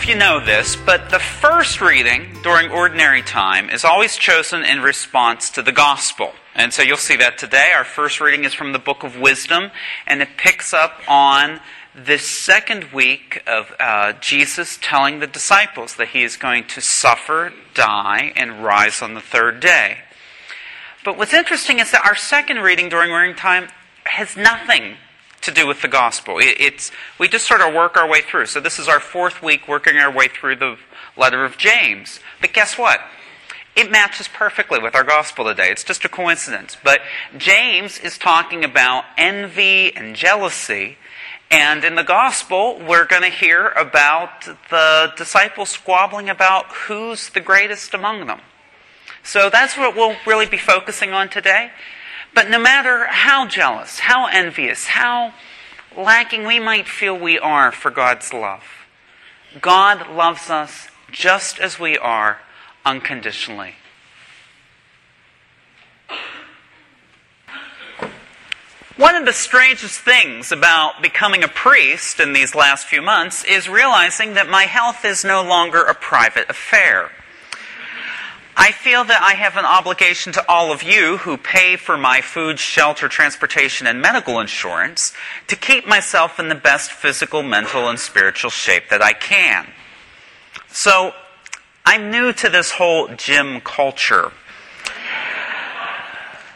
if you know this, but the first reading during ordinary time is always chosen in response to the gospel. And so you'll see that today. Our first reading is from the book of Wisdom, and it picks up on the second week of uh, Jesus telling the disciples that he is going to suffer, die, and rise on the third day. But what's interesting is that our second reading during ordinary time has nothing to do with the gospel. It's, we just sort of work our way through. So this is our fourth week working our way through the letter of James. But guess what? It matches perfectly with our gospel today. It's just a coincidence. But James is talking about envy and jealousy. And in the gospel, we're going to hear about the disciples squabbling about who's the greatest among them. So that's what we'll really be focusing on today. But no matter how jealous, how envious, how lacking we might feel we are for God's love, God loves us just as we are unconditionally. One of the strangest things about becoming a priest in these last few months is realizing that my health is no longer a private affair. I feel that I have an obligation to all of you who pay for my food, shelter, transportation, and medical insurance to keep myself in the best physical, mental, and spiritual shape that I can. So, I'm new to this whole gym culture.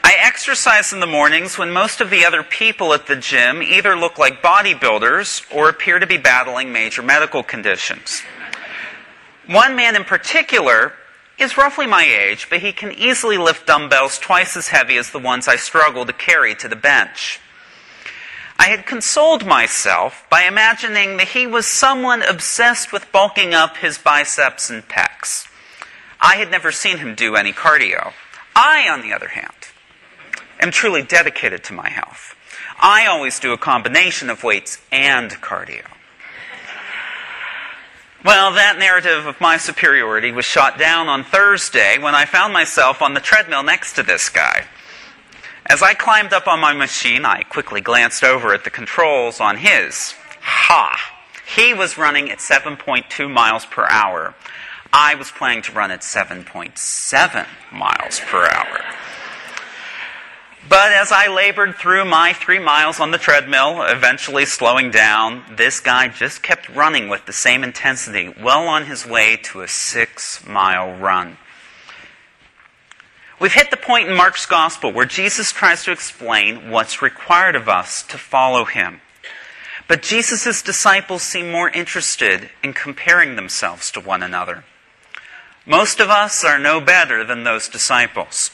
I exercise in the mornings when most of the other people at the gym either look like bodybuilders or appear to be battling major medical conditions. One man in particular is roughly my age, but he can easily lift dumbbells twice as heavy as the ones I struggle to carry to the bench. I had consoled myself by imagining that he was someone obsessed with bulking up his biceps and pecs. I had never seen him do any cardio. I, on the other hand, am truly dedicated to my health. I always do a combination of weights and cardio. Well, that narrative of my superiority was shot down on Thursday when I found myself on the treadmill next to this guy. As I climbed up on my machine, I quickly glanced over at the controls on his. Ha! He was running at 7.2 miles per hour. I was planning to run at 7.7 miles per hour. But as I labored through my three miles on the treadmill, eventually slowing down, this guy just kept running with the same intensity, well on his way to a six mile run. We've hit the point in Mark's gospel where Jesus tries to explain what's required of us to follow him. But Jesus' disciples seem more interested in comparing themselves to one another. Most of us are no better than those disciples.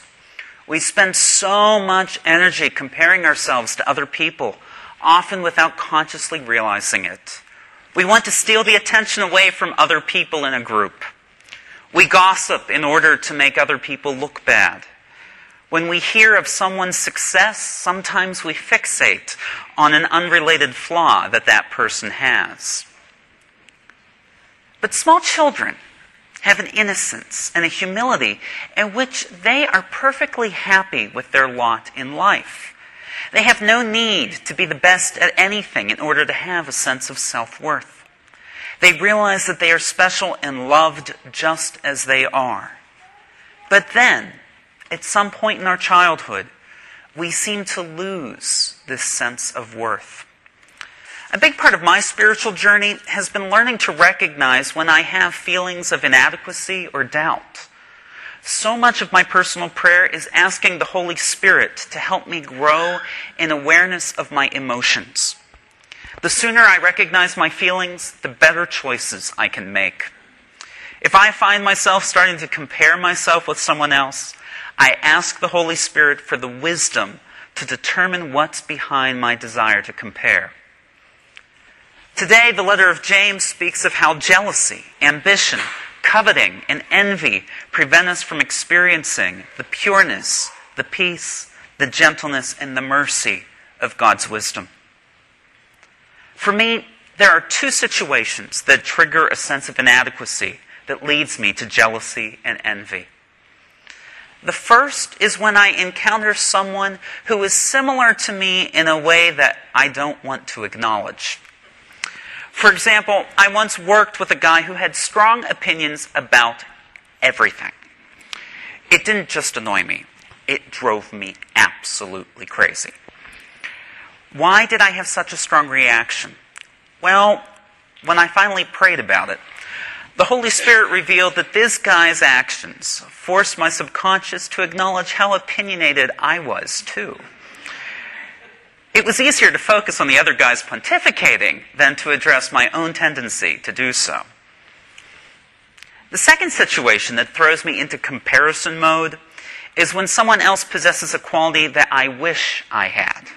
We spend so much energy comparing ourselves to other people, often without consciously realizing it. We want to steal the attention away from other people in a group. We gossip in order to make other people look bad. When we hear of someone's success, sometimes we fixate on an unrelated flaw that that person has. But small children, have an innocence and a humility in which they are perfectly happy with their lot in life. They have no need to be the best at anything in order to have a sense of self worth. They realize that they are special and loved just as they are. But then, at some point in our childhood, we seem to lose this sense of worth. A big part of my spiritual journey has been learning to recognize when I have feelings of inadequacy or doubt. So much of my personal prayer is asking the Holy Spirit to help me grow in awareness of my emotions. The sooner I recognize my feelings, the better choices I can make. If I find myself starting to compare myself with someone else, I ask the Holy Spirit for the wisdom to determine what's behind my desire to compare. Today, the letter of James speaks of how jealousy, ambition, coveting, and envy prevent us from experiencing the pureness, the peace, the gentleness, and the mercy of God's wisdom. For me, there are two situations that trigger a sense of inadequacy that leads me to jealousy and envy. The first is when I encounter someone who is similar to me in a way that I don't want to acknowledge. For example, I once worked with a guy who had strong opinions about everything. It didn't just annoy me, it drove me absolutely crazy. Why did I have such a strong reaction? Well, when I finally prayed about it, the Holy Spirit revealed that this guy's actions forced my subconscious to acknowledge how opinionated I was, too. It was easier to focus on the other guy's pontificating than to address my own tendency to do so. The second situation that throws me into comparison mode is when someone else possesses a quality that I wish I had.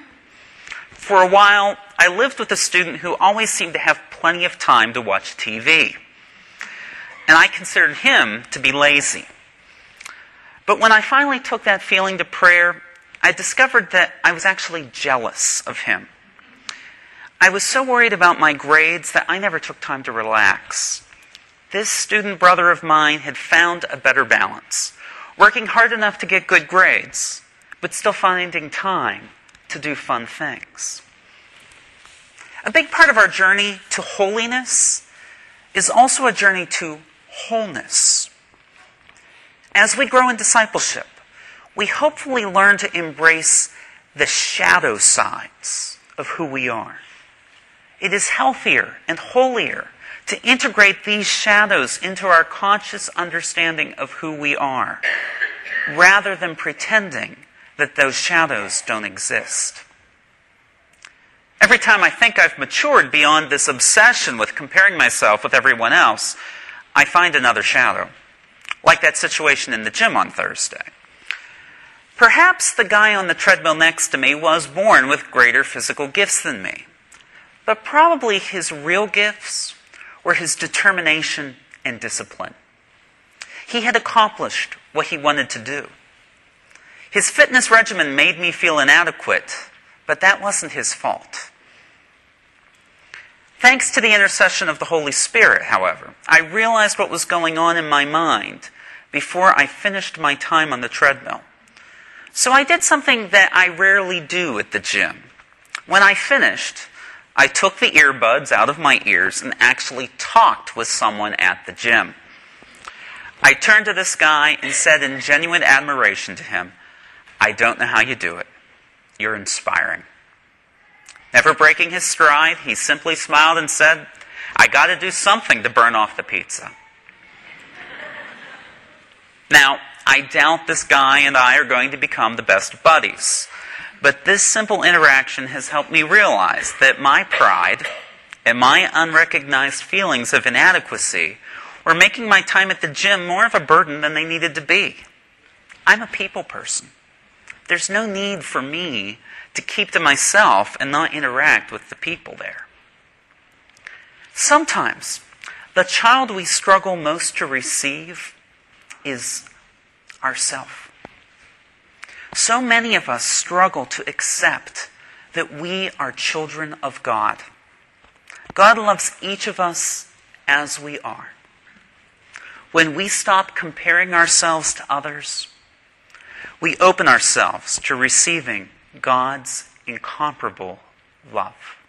For a while, I lived with a student who always seemed to have plenty of time to watch TV. And I considered him to be lazy. But when I finally took that feeling to prayer, I discovered that I was actually jealous of him. I was so worried about my grades that I never took time to relax. This student brother of mine had found a better balance, working hard enough to get good grades, but still finding time to do fun things. A big part of our journey to holiness is also a journey to wholeness. As we grow in discipleship, we hopefully learn to embrace the shadow sides of who we are. It is healthier and holier to integrate these shadows into our conscious understanding of who we are, rather than pretending that those shadows don't exist. Every time I think I've matured beyond this obsession with comparing myself with everyone else, I find another shadow, like that situation in the gym on Thursday. Perhaps the guy on the treadmill next to me was born with greater physical gifts than me. But probably his real gifts were his determination and discipline. He had accomplished what he wanted to do. His fitness regimen made me feel inadequate, but that wasn't his fault. Thanks to the intercession of the Holy Spirit, however, I realized what was going on in my mind before I finished my time on the treadmill. So I did something that I rarely do at the gym. When I finished, I took the earbuds out of my ears and actually talked with someone at the gym. I turned to this guy and said in genuine admiration to him, I don't know how you do it. You're inspiring. Never breaking his stride, he simply smiled and said, I got to do something to burn off the pizza. Now, I doubt this guy and I are going to become the best buddies. But this simple interaction has helped me realize that my pride and my unrecognized feelings of inadequacy were making my time at the gym more of a burden than they needed to be. I'm a people person. There's no need for me to keep to myself and not interact with the people there. Sometimes the child we struggle most to receive is ourself. So many of us struggle to accept that we are children of God. God loves each of us as we are. When we stop comparing ourselves to others, we open ourselves to receiving God's incomparable love.